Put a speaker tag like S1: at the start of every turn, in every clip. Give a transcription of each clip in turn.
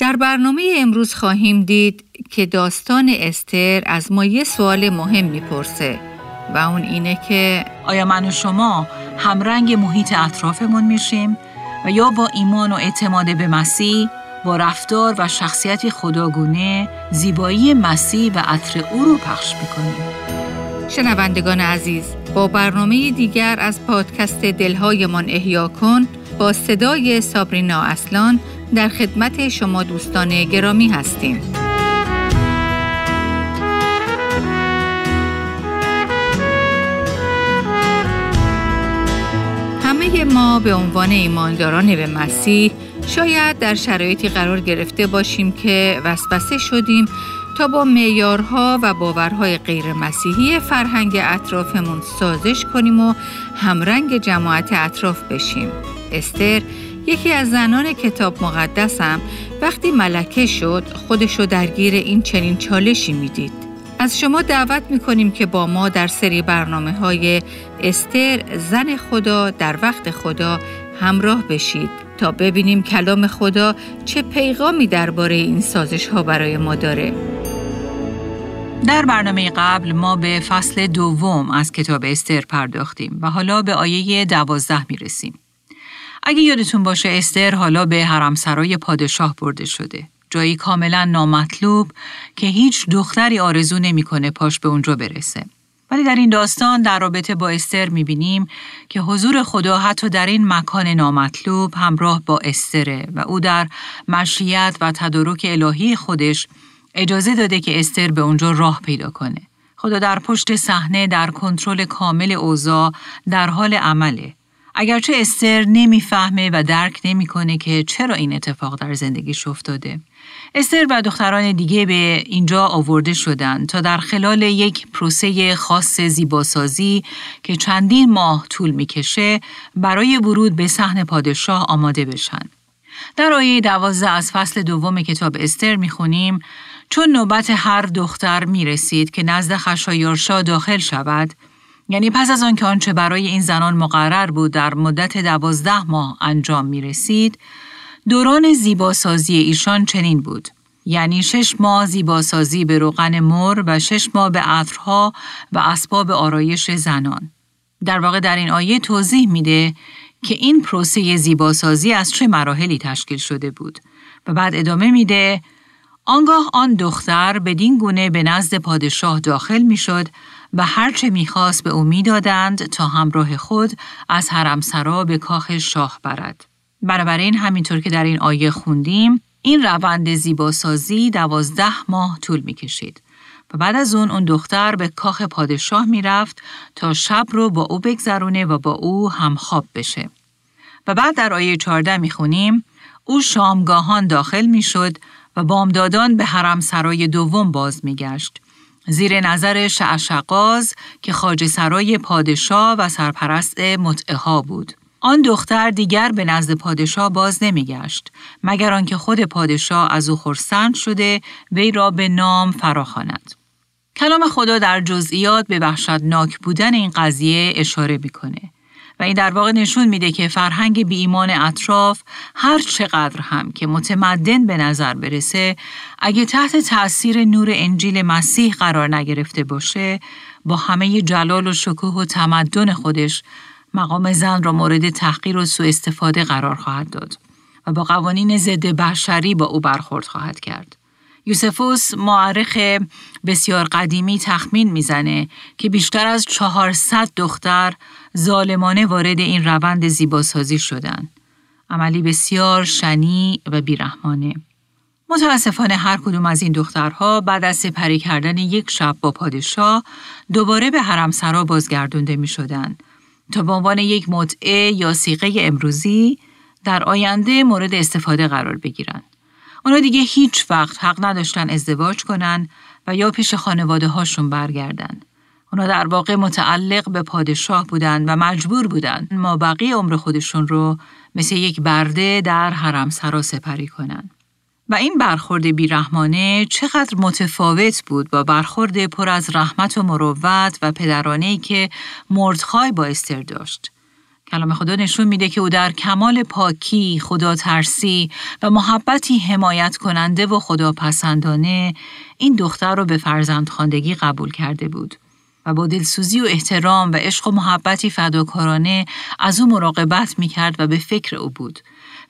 S1: در برنامه امروز خواهیم دید که داستان استر از ما یه سوال مهم می‌پرسه و اون اینه که
S2: آیا من و شما همرنگ محیط اطرافمون میشیم و یا با ایمان و اعتماد به مسیح با رفتار و شخصیت خداگونه زیبایی مسیح و عطر او رو پخش می‌کنیم؟
S1: شنوندگان عزیز با برنامه دیگر از پادکست دلهایمان احیا کن با صدای سابرینا اصلان در خدمت شما دوستان گرامی هستیم. همه ما به عنوان ایمانداران به مسیح شاید در شرایطی قرار گرفته باشیم که وسوسه شدیم تا با معیارها و باورهای غیر مسیحی فرهنگ اطرافمون سازش کنیم و همرنگ جماعت اطراف بشیم. استر یکی از زنان کتاب مقدسم وقتی ملکه شد خودشو درگیر این چنین چالشی می‌دید. از شما دعوت می‌کنیم که با ما در سری برنامه های استر زن خدا در وقت خدا همراه بشید تا ببینیم کلام خدا چه پیغامی درباره این سازش ها برای ما داره.
S2: در برنامه قبل ما به فصل دوم از کتاب استر پرداختیم و حالا به آیه دوازده می رسیم. اگه یادتون باشه استر حالا به حرمسرای پادشاه برده شده. جایی کاملا نامطلوب که هیچ دختری آرزو نمی‌کنه پاش به اونجا برسه. ولی در این داستان در رابطه با استر می‌بینیم که حضور خدا حتی در این مکان نامطلوب همراه با استره و او در مشیت و تدارک الهی خودش اجازه داده که استر به اونجا راه پیدا کنه. خدا در پشت صحنه در کنترل کامل اوضاع در حال عمله. اگرچه استر نمی‌فهمه و درک نمی‌کنه که چرا این اتفاق در زندگیش افتاده. استر و دختران دیگه به اینجا آورده شدند تا در خلال یک پروسه خاص زیباسازی که چندین ماه طول می‌کشه برای ورود به صحن پادشاه آماده بشن. در آیه دوازده از فصل دوم کتاب استر می‌خونیم چون نوبت هر دختر می رسید که نزد خشایارشا داخل شود یعنی پس از آنکه آنچه برای این زنان مقرر بود در مدت دوازده ماه انجام می رسید دوران زیباسازی ایشان چنین بود. یعنی شش ماه زیباسازی به روغن مر و شش ماه به عطرها و اسباب آرایش زنان. در واقع در این آیه توضیح میده که این پروسه زیباسازی از چه مراحلی تشکیل شده بود و بعد ادامه میده آنگاه آن دختر بدین گونه به نزد پادشاه داخل می‌شد و هرچه می‌خواست به او می‌دادند تا همراه خود از حرمسرا به کاخ شاه برد. بنابراین همینطور که در این آیه خوندیم این روند زیباسازی دوازده ماه طول می‌کشید و بعد از اون اون دختر به کاخ پادشاه می‌رفت تا شب رو با او بگذرونه و با او همخواب بشه. و بعد در آیه 14 می‌خونیم او شامگاهان داخل می‌شد و بامدادان به حرم سرای دوم باز میگشت. زیر نظر شعشقاز که خاج سرای پادشاه و سرپرست متعها بود. آن دختر دیگر به نزد پادشاه باز نمیگشت مگر آنکه خود پادشاه از او خرسند شده وی را به نام فراخواند. کلام خدا در جزئیات به وحشتناک بودن این قضیه اشاره می‌کنه. و این در واقع نشون میده که فرهنگ بی ایمان اطراف هر چقدر هم که متمدن به نظر برسه اگه تحت تأثیر نور انجیل مسیح قرار نگرفته باشه با همه جلال و شکوه و تمدن خودش مقام زن را مورد تحقیر و سوء استفاده قرار خواهد داد و با قوانین ضد بشری با او برخورد خواهد کرد. یوسفوس معرخ بسیار قدیمی تخمین می‌زنه که بیشتر از 400 دختر ظالمانه وارد این روند زیباسازی شدند. عملی بسیار شنی و بیرحمانه. متاسفانه هر کدوم از این دخترها بعد از سپری کردن یک شب با پادشاه دوباره به حرمسرا بازگردونده می شدن تا به عنوان یک متعه یا سیقه امروزی در آینده مورد استفاده قرار بگیرند. اونا دیگه هیچ وقت حق نداشتن ازدواج کنن و یا پیش خانواده هاشون برگردن. اونا در واقع متعلق به پادشاه بودند و مجبور بودند ما بقیه عمر خودشون رو مثل یک برده در حرم سرا سپری کنند. و این برخورد بیرحمانه چقدر متفاوت بود با برخورد پر از رحمت و مروت و پدرانهی که مردخای با استر داشت کلام خدا نشون میده که او در کمال پاکی، خدا ترسی و محبتی حمایت کننده و خدا پسندانه این دختر رو به فرزندخواندگی قبول کرده بود و با دلسوزی و احترام و عشق و محبتی فداکارانه از او مراقبت می‌کرد و به فکر او بود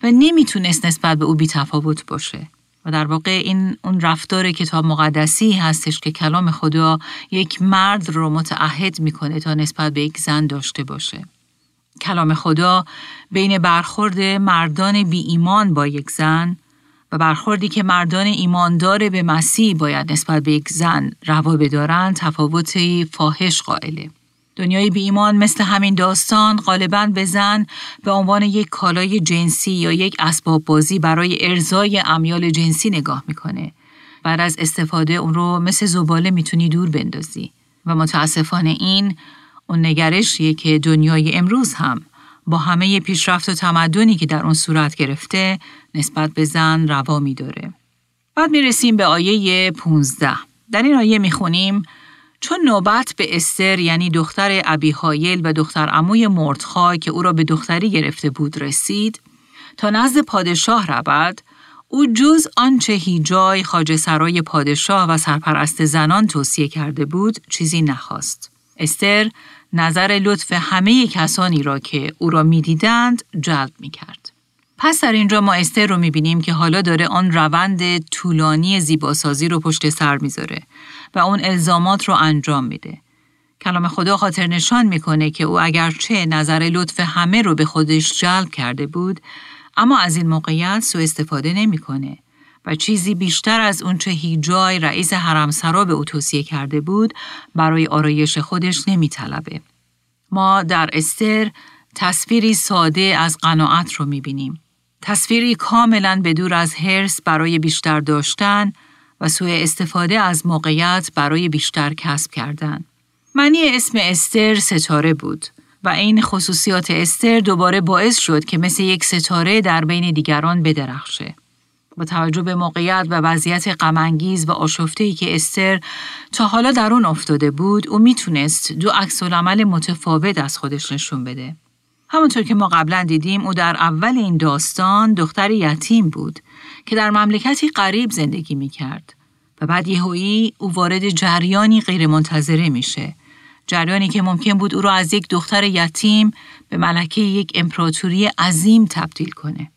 S2: و نمی‌تونست نسبت به او بیتفاوت باشه. و در واقع این اون رفتار کتاب مقدسی هستش که کلام خدا یک مرد رو متعهد می‌کنه تا نسبت به یک زن داشته باشه. کلام خدا بین برخورد مردان بی ایمان با یک زن و برخوردی که مردان ایماندار به مسیح باید نسبت به یک زن روا بدارند تفاوتی فاحش قائله. دنیای بی ایمان مثل همین داستان غالبا به زن به عنوان یک کالای جنسی یا یک اسباب بازی برای ارزای امیال جنسی نگاه می‌کنه. بعد از استفاده اون رو مثل زباله می‌تونی دور بندازی. و متاسفانه این اون نگرشیه که دنیای امروز هم با همه پیشرفت و تمدنی که در اون صورت گرفته نسبت به زن روا می داره. بعد می رسیم به آیه 15. در این آیه می خونیم چون نوبت به استر یعنی دختر ابی هایل و دختر عموی مردخای که او را به دختری گرفته بود رسید تا نزد پادشاه رود او جز آنچه هیجای خاج سرای پادشاه و سرپرست زنان توصیه کرده بود چیزی نخواست. استر نظر لطف همه کسانی را که او را می‌دیدند جلب می کرد. پس در اینجا ما استر رو می‌بینیم که حالا داره آن روند طولانی زیباسازی رو پشت سر می‌ذاره و اون الزامات رو انجام میده. کلام خدا خاطر نشان می‌کنه که او اگرچه نظر لطف همه رو به خودش جلب کرده بود اما از این موقعیت سو استفاده نمی‌کنه و چیزی بیشتر از اونچه هیجای رئیس حرمسرا به او توصیه کرده بود برای آرایش خودش نمیطلبه. ما در استر تصویری ساده از قناعت رو می‌بینیم. تصویری کاملا بدور از هرس برای بیشتر داشتن و سوء استفاده از موقعیت برای بیشتر کسب کردن. معنی اسم استر ستاره بود و این خصوصیات استر دوباره باعث شد که مثل یک ستاره در بین دیگران بدرخشه. با توجه به موقعیت و وضعیت غمانگیز و آشفته‌ای که استر تا حالا در اون افتاده بود او می‌تونست دو عکس عمل متفاوت از خودش نشون بده. همونطور که ما قبلا دیدیم او در اول این داستان دختر یتیم بود که در مملکتی غریب زندگی می‌کرد و بعد یهویی او وارد جریانی غیرمنتظره میشه. جریانی که ممکن بود او را از یک دختر یتیم به ملکه یک امپراتوری عظیم تبدیل کنه.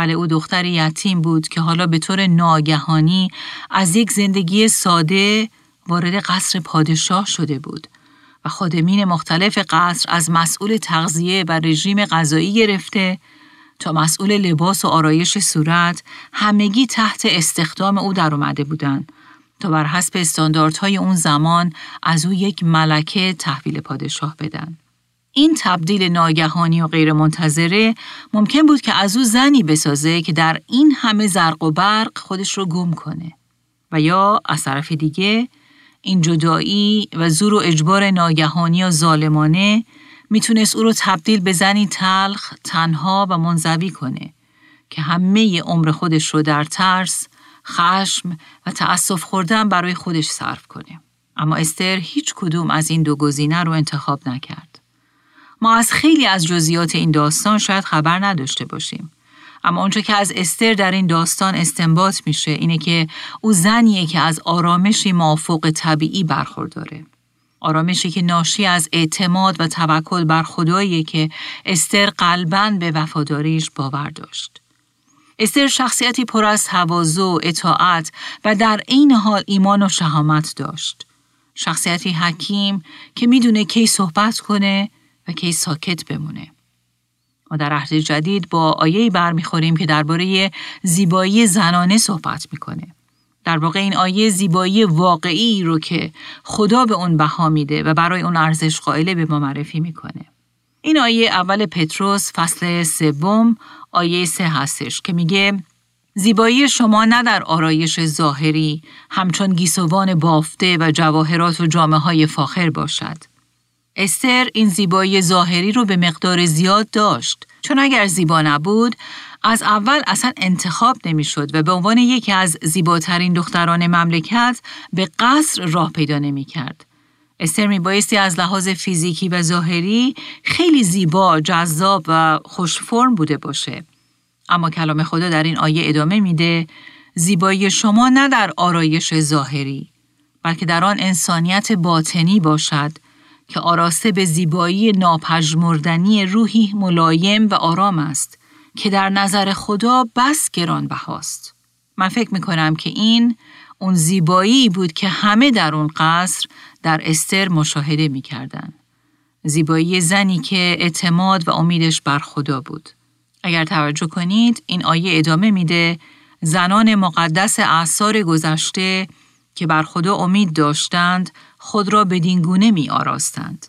S2: بله او دختر یتیم بود که حالا به طور ناگهانی از یک زندگی ساده وارد قصر پادشاه شده بود و خادمین مختلف قصر از مسئول تغذیه و رژیم غذایی گرفته تا مسئول لباس و آرایش صورت همگی تحت استخدام او در اومده بودند تا بر حسب استانداردهای اون زمان از او یک ملکه تحویل پادشاه بدن. این تبدیل ناگهانی و غیرمنتظره ممکن بود که از او زنی بسازه که در این همه زرق و برق خودش رو گم کنه و یا از طرف دیگه این جدایی و زور و اجبار ناگهانی و ظالمانه می‌تونست او رو تبدیل به زنی تلخ، تنها و منزوی کنه که همه عمر خودش رو در ترس، خشم و تأسف خوردن برای خودش صرف کنه. اما استر هیچ کدوم از این دو گزینه رو انتخاب نکرد. ما از خیلی از جزئیات این داستان شاید خبر نداشته باشیم. اما اونچه که از استر در این داستان استنباط میشه اینه که او زنیه که از آرامشی مافوق طبیعی برخورداره. آرامشی که ناشی از اعتماد و توکل بر خداییه که استر قلبا به وفاداریش باور داشت. استر شخصیتی پر از تواضع، اطاعت و در عین حال ایمان و شهامت داشت. شخصیتی حکیم که می‌دونه کی صحبت کنه کی ساکت بمونه. ما در عهد جدید با آیه برمیخوریم که درباره زیبایی زنانه صحبت می‌کنه. در واقع این آیه زیبایی واقعی رو که خدا به اون بها میده و برای اون ارزش قائله به ما معرفی می‌کنه. این آیه اول پتروس فصل سوم آیه سه هستش که میگه زیبایی شما نه در آرایش ظاهری همچون گیسوان بافته و جواهرات و جامعه های فاخر باشد استر این زیبایی ظاهری رو به مقدار زیاد داشت چون اگر زیبا نبود از اول اصلا انتخاب نمی‌شد و به عنوان یکی از زیباترین دختران مملکت به قصر راه پیدا نمی کرد. استر می بایستی از لحاظ فیزیکی و ظاهری خیلی زیبا، جذاب و خوش فرم بوده باشه. اما کلام خدا در این آیه ادامه میده زیبایی شما نه در آرایش ظاهری بلکه در آن انسانیت باطنی باشد که آراسته به زیبایی ناپژمردنی روحی ملایم و آرام است که در نظر خدا بس گران بهاست. من فکر می کنم که این اون زیبایی بود که همه در اون قصر در استر مشاهده می کردن. زیبایی زنی که اعتماد و امیدش بر خدا بود. اگر توجه کنید این آیه ادامه میده زنان مقدس اعثار گذشته که بر خدا امید داشتند خود را بدین گونه می آراستند.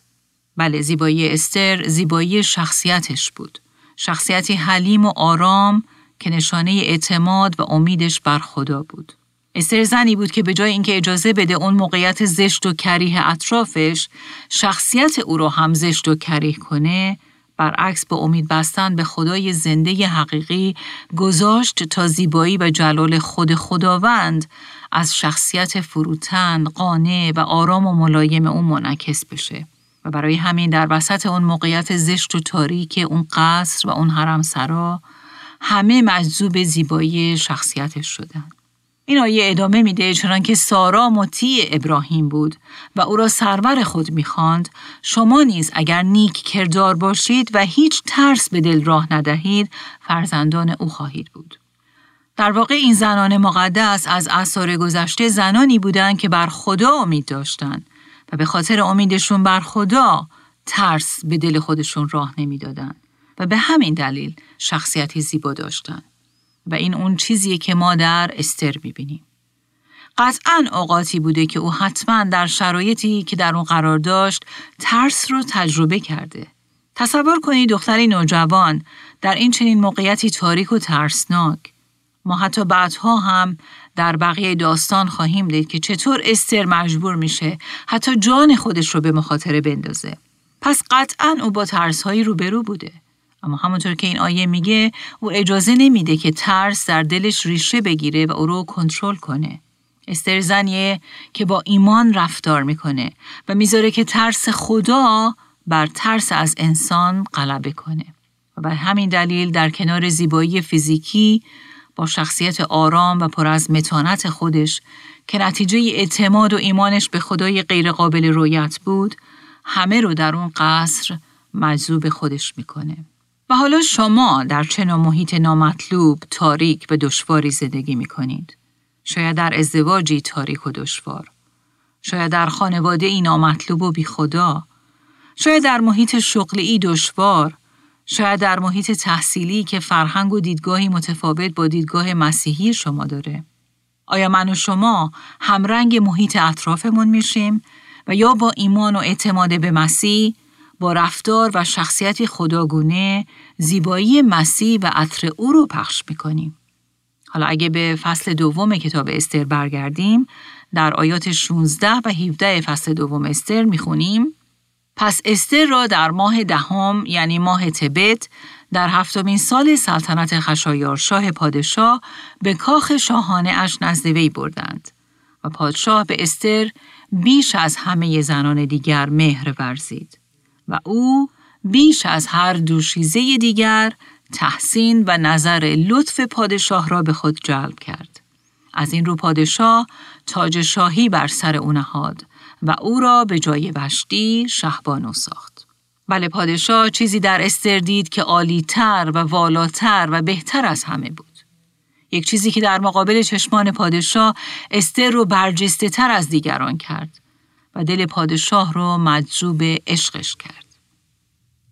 S2: بله زیبایی استر زیبایی شخصیتش بود. شخصیتی حلیم و آرام که نشانه اعتماد و امیدش بر خدا بود. استر زنی بود که به جای اینکه اجازه بده اون موقعیت زشت و کریه اطرافش شخصیت او را هم زشت و کریه کنه برعکس به امید بستن به خدای زنده حقیقی گذاشت تا زیبایی و جلال خود خداوند از شخصیت فروتن، قانع و آرام و ملایم اون منعکس بشه. و برای همین در وسط اون موقعیت زشت و تاریک اون قصر و اون حرم سرا همه مجذوب زیبایی شخصیتش شدن. این آیه ادامه میده چنان که سارا مطیع ابراهیم بود و او را سرور خود می‌خواند شما نیز اگر نیک کردار باشید و هیچ ترس به دل راه ندهید فرزندان او خواهید بود. در واقع این زنان مقدس از اثار گذشته زنانی بودند که بر خدا امید داشتند و به خاطر امیدشون بر خدا ترس به دل خودشون راه نمی‌دادند و به همین دلیل شخصیتی زیبا داشتند. و این اون چیزیه که ما در استر می‌بینیم. قطعا اوقاتی بوده که او حتما در شرایطی که در اون قرار داشت ترس رو تجربه کرده. تصور کنید دختری نوجوان در این چنین موقعیتی تاریک و ترسناک. ما حتی بعدها هم در بقیه داستان خواهیم دید که چطور استر مجبور میشه حتی جان خودش رو به مخاطره بندازه. پس قطعا او با ترسهایی روبرو بوده. اما همونطور که این آیه میگه او اجازه نمیده که ترس در دلش ریشه بگیره و او رو کنترل کنه. استر زنیه که با ایمان رفتار می‌کنه و می‌ذاره که ترس خدا بر ترس از انسان غلبه کنه. و بر همین دلیل در کنار زیبایی فیزیکی با شخصیت آرام و پر از متانت خودش که نتیجه اعتماد و ایمانش به خدای غیرقابل رویت بود همه رو در اون قصر مجذوب خودش می‌کنه. و حالا شما در چه محیط نامطلوب، تاریک و دشواری زندگی می کنید؟ شاید در ازدواجی تاریک و دشوار. شاید در خانواده ای نامطلوب و بی خدا. شاید در محیط شغلی دشوار. شاید در محیط تحصیلی که فرهنگ و دیدگاهی متفاوت با دیدگاه مسیحی شما داره. آیا من و شما همرنگ محیط اطرافمون میشیم و یا با ایمان و اعتماد به مسیح با رفتار و شخصیتی خداگونه زیبایی مسیح و عطر او رو پخش می‌کنیم. حالا اگه به فصل دوم کتاب استر برگردیم در آیات 16 و 17 فصل دوم استر می‌خونیم پس استر را در ماه دهم یعنی ماه تبت در هفتمین سال سلطنت خشایارشاه پادشاه به کاخ شاهانه اش نزد بردند و پادشاه به استر بیش از همه زنان دیگر مهر ورزید. و او بیش از هر دوشیزه دیگر تحسین و نظر لطف پادشاه را به خود جلب کرد. از این رو پادشاه تاج شاهی بر سر او نهاد و او را به جای وشتی شهبانو ساخت. بله پادشاه چیزی در استر دید که عالیتر و والاتر و بهتر از همه بود. یک چیزی که در مقابل چشمان پادشاه استر رو برجسته تر از دیگران کرد و دل پادشاه رو مجذوب عشقش کرد.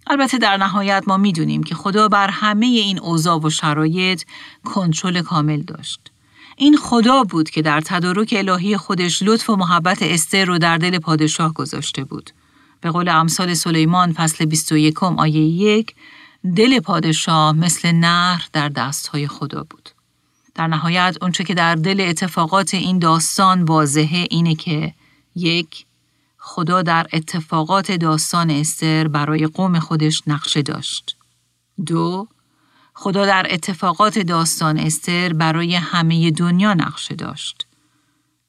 S2: البته در نهایت ما می‌دونیم که خدا بر همه این اوضاع و شرایط کنترل کامل داشت. این خدا بود که در تدارک الهی خودش لطف و محبت استر رو در دل پادشاه گذاشته بود. به قول امثال سلیمان فصل 21 آیه یک دل پادشاه مثل نهر در دستهای خدا بود. در نهایت اونچه که در دل اتفاقات این داستان واضحه اینه که یک خدا در اتفاقات داستان استر برای قوم خودش نقشه داشت. دو، خدا در اتفاقات داستان استر برای همه دنیا نقشه داشت.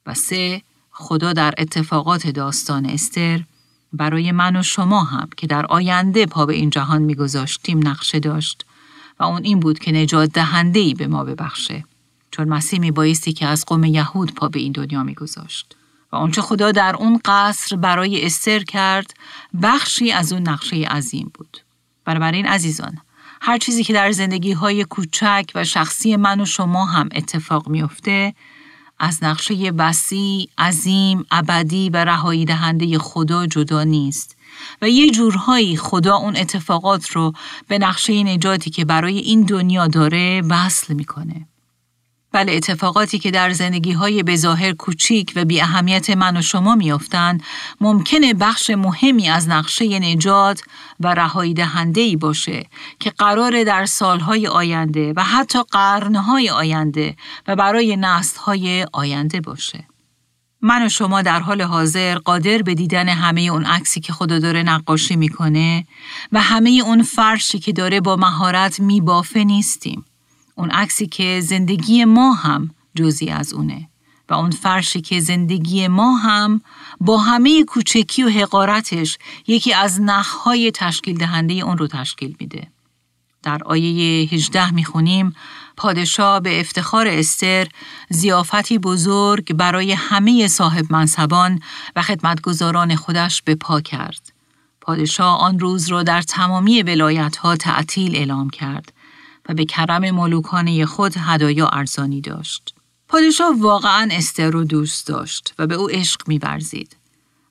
S2: و سه، خدا در اتفاقات داستان استر برای من و شما هم که در آینده پا به این جهان میگذاشتیم نقشه داشت و اون این بود که نجات دهنده ای به ما ببخشه چون مسیح می بایستی که از قوم یهود پا به این دنیا میگذاشت و آنچه خدا در اون قصر برای استر کرد بخشی از اون نقشه عظیم بود بنابراین عزیزان هر چیزی که در زندگی های کوچک و شخصی من و شما هم اتفاق میافته از نقشه وسیع، عظیم، ابدی و رهایی دهنده خدا جدا نیست و یه جورهایی خدا اون اتفاقات رو به نقشه نجاتی که برای این دنیا داره وصل می‌کنه. بله اتفاقاتی که در زندگی های بظاهر کوچیک و بی اهمیت من و شما میافتن ممکنه بخش مهمی از نقشه نجات و رهایی دهنده ای باشه که قرار در سالهای آینده و حتی قرنهای آینده و برای نسلهای آینده باشه. من و شما در حال حاضر قادر به دیدن همه اون عکسی که خدا داره نقاشی می‌کنه و همه اون فرشی که داره با مهارت میبافه نیستیم. اون عکسی که زندگی ما هم جزی از اونه و اون فرشی که زندگی ما هم با همه کوچکی و حقارتش یکی از نخهای تشکیل دهنده اون رو تشکیل میده. در آیه 18 می‌خونیم پادشاه به افتخار استر زیافتی بزرگ برای همه صاحب منصبان و خدمتگزاران خودش به پا کرد. پادشاه آن روز را در تمامی ولایت ها تعطیل اعلام کرد و به کرم ملوکانه خود هدایا ارزانی داشت. پادشاه واقعا استر رو دوست داشت و به او عشق می‌ورزید.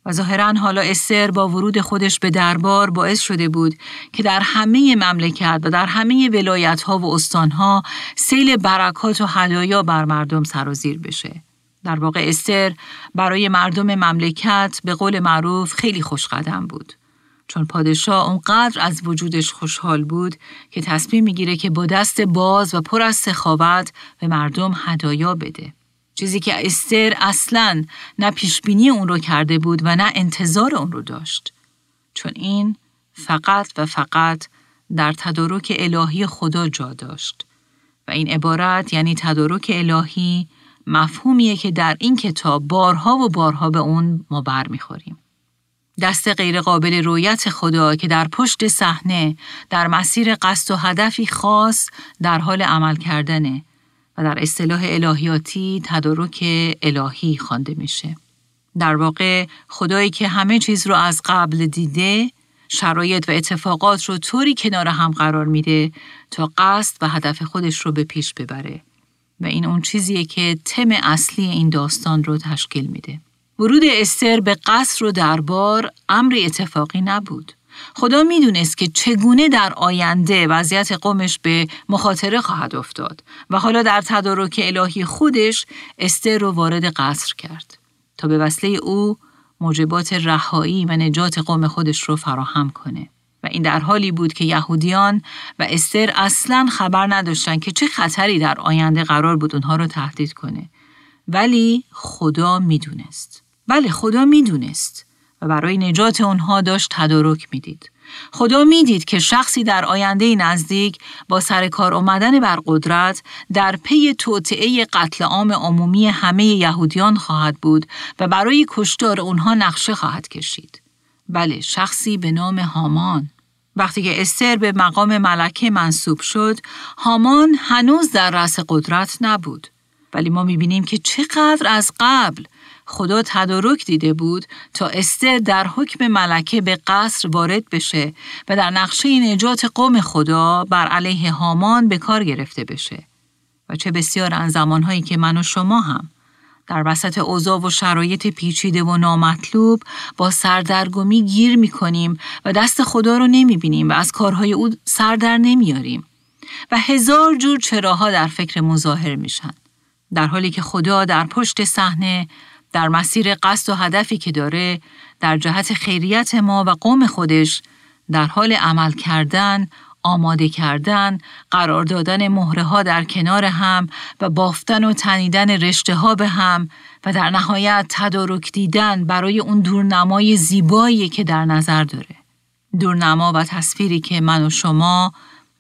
S2: و ظاهرا حالا استر با ورود خودش به دربار باعث شده بود که در همه مملکت و در همه ولایت ها و استان ها سیل برکات و هدایا بر مردم سرازیر بشه. در واقع استر برای مردم مملکت به قول معروف خیلی خوشقدم بود. چون پادشاه اونقدر از وجودش خوشحال بود که تصمیم می‌گیره که با دست باز و پر از سخاوت به مردم هدایا بده. چیزی که استر اصلا نه پیشبینی اون رو کرده بود و نه انتظار اون رو داشت. چون این فقط و فقط در تدارک الهی خدا جا داشت. و این عبارت یعنی تدارک الهی مفهومیه که در این کتاب بارها و بارها به اون ما بر می‌خوریم. دست غیرقابل رویت خدا که در پشت صحنه در مسیر قصد و هدفی خاص در حال عمل کردنه و در اصطلاح الهیاتی تدارک الهی خوانده میشه. در واقع خدایی که همه چیز رو از قبل دیده شرایط و اتفاقات رو طوری کنار هم قرار میده تا قصد و هدف خودش رو به پیش ببره و این اون چیزیه که تم اصلی این داستان رو تشکیل میده. ورود استر به قصر و دربار امر اتفاقی نبود. خدا می‌دونست که چگونه در آینده وضعیت قومش به مخاطره خواهد افتاد و حالا در تدارک الهی خودش استر رو وارد قصر کرد تا به وسیله او موجبات رهایی و نجات قوم خودش رو فراهم کنه. و این در حالی بود که یهودیان و استر اصلا خبر نداشتن که چه خطری در آینده قرار بود اونها رو تهدید کنه. ولی خدا می‌دونست. بله خدا می‌دونست و برای نجات اونها داشت تدارک می‌دید. خدا می‌دید که شخصی در آینده نزدیک با سر کار آمدن بر قدرت در پی توطعه قتل عام عمومی همه یهودیان خواهد بود و برای کشتار اونها نقشه خواهد کشید. بله شخصی به نام هامان وقتی که استر به مقام ملکه منصوب شد، هامان هنوز در رأس قدرت نبود. ولی ما می‌بینیم که چقدر از قبل خدا تدارک دیده بود تا استر در حکم ملکه به قصر وارد بشه و در نقشه نجات قوم خدا بر علیه هامان به کار گرفته بشه. و چه بسیار از زمانهایی که من و شما هم در وسط اوضاع و شرایط پیچیده و نامطلوب با سردرگمی گیر می کنیم و دست خدا رو نمی بینیم و از کارهای او سردر نمیاریم و هزار جور چراها در فکر مظاهر میشن. در حالی که خدا در پشت صحنه در مسیر قصد و هدفی که داره در جهت خیریت ما و قوم خودش در حال عمل کردن، آماده کردن، قرار دادن مهره ها در کنار هم و بافتن و تنیدن رشته ها به هم و در نهایت تدارک دیدن برای اون دورنمای زیبایی که در نظر داره. دورنما و تصویری که من و شما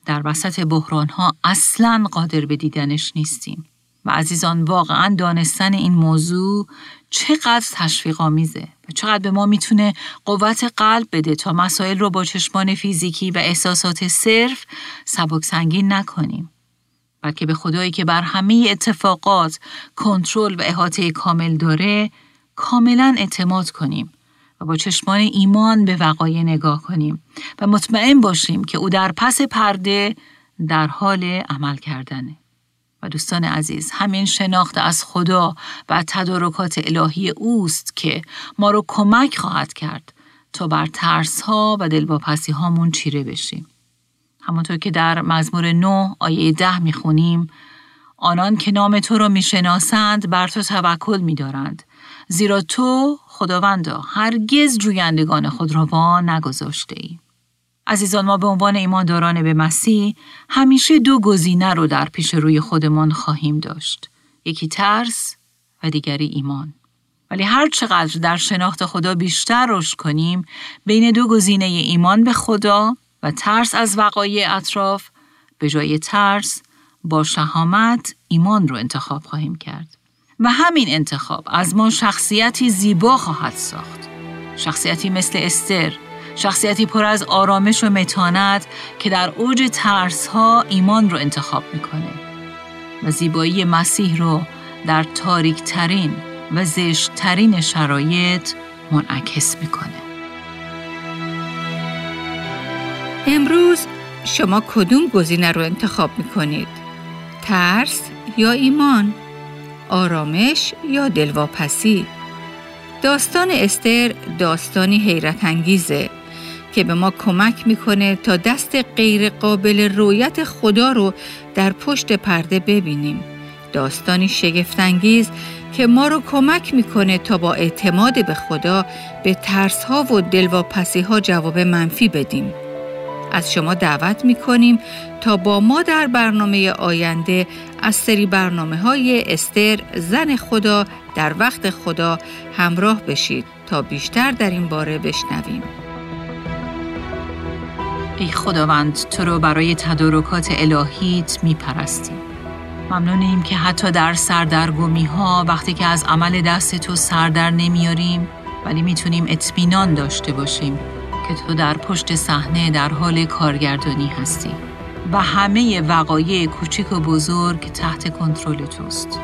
S2: در وسط بحران ها اصلا قادر به دیدنش نیستیم. و عزیزان واقعا دانستن این موضوع چقدر تشویق آمیزه و چقدر به ما می‌تونه قوت قلب بده تا مسائل رو با چشمان فیزیکی و احساسات صرف سبک سنگین نکنیم. بلکه به خدایی که بر همه اتفاقات کنترل و احاطه کامل داره کاملا اعتماد کنیم و با چشمان ایمان به وقایع نگاه کنیم و مطمئن باشیم که او در پس پرده در حال عمل کردنه. و دوستان عزیز همین شناخت از خدا و تدارکات الهی اوست که ما رو کمک خواهد کرد تا بر ترس ها و دلواپسی هامون چیره بشیم. همونطور که در مزمور 9 آیه ده می‌خونیم آنان که نام تو رو می‌شناسند بر تو توکل میدارند زیرا تو خداوندا هرگز جویندگان خود را وا نگذاشته ای. عزیزان ما به عنوان ایمانداران به مسیح همیشه دو گزینه رو در پیش روی خودمان خواهیم داشت. یکی ترس و دیگری ایمان. ولی هر چقدر در شناخت خدا بیشتر رشد کنیم بین دو گزینه ایمان به خدا و ترس از وقایع اطراف به جای ترس با شهامت ایمان رو انتخاب خواهیم کرد. و همین انتخاب از ما شخصیتی زیبا خواهد ساخت. شخصیتی مثل استر شخصیتی پر از آرامش و متانت که در اوج ترس ها ایمان رو انتخاب می‌کنه و زیبایی مسیح رو در تاریک ترین و زشت ترین شرایط منعکس می‌کنه
S1: امروز شما کدوم گزینه رو انتخاب می‌کنید؟ ترس یا ایمان؟ آرامش یا دلواپسی؟ داستان استر داستانی حیرت انگیزه که به ما کمک می‌کنه تا دست غیر قابل رویت خدا رو در پشت پرده ببینیم. داستانی شگفتانگیز که ما رو کمک می‌کنه تا با اعتماد به خدا به ترس ها و دلواپسی ها جواب منفی بدیم. از شما دعوت می‌کنیم تا با ما در برنامه آینده از سری برنامه های استر زن خدا در وقت خدا همراه بشید تا بیشتر در این باره بشنویم.
S2: ای خداوند تو رو برای تدارکات الهیت میپرستیم. ممنونیم که حتی در سردرگمی ها وقتی که از عمل دست تو سردر نمیاریم ولی می‌تونیم اطمینان داشته باشیم که تو در پشت صحنه در حال کارگردانی هستی و همه وقایع کوچک و بزرگ تحت کنترل توست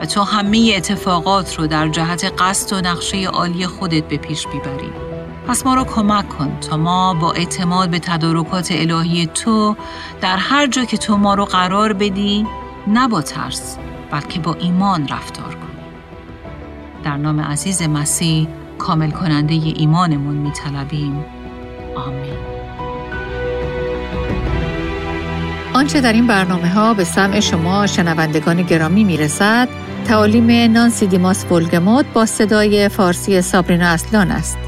S2: و تو همه اتفاقات رو در جهت قصد و نقشه عالی خودت به پیش بیبری پس ما رو کمک کن تا ما با اعتماد به تدارکات الهی تو در هر جا که تو ما رو قرار بدی نه با ترس بلکه با ایمان رفتار کنیم. در نام عزیز مسیح کامل کننده ی ایمانمون میطلبیم. آمین.
S1: آنچه در این برنامه ها به سمع شما شنوندگان گرامی می‌رسد تعالیم نانسی دیماس بولگموت با صدای فارسی سابرینا اصلان است.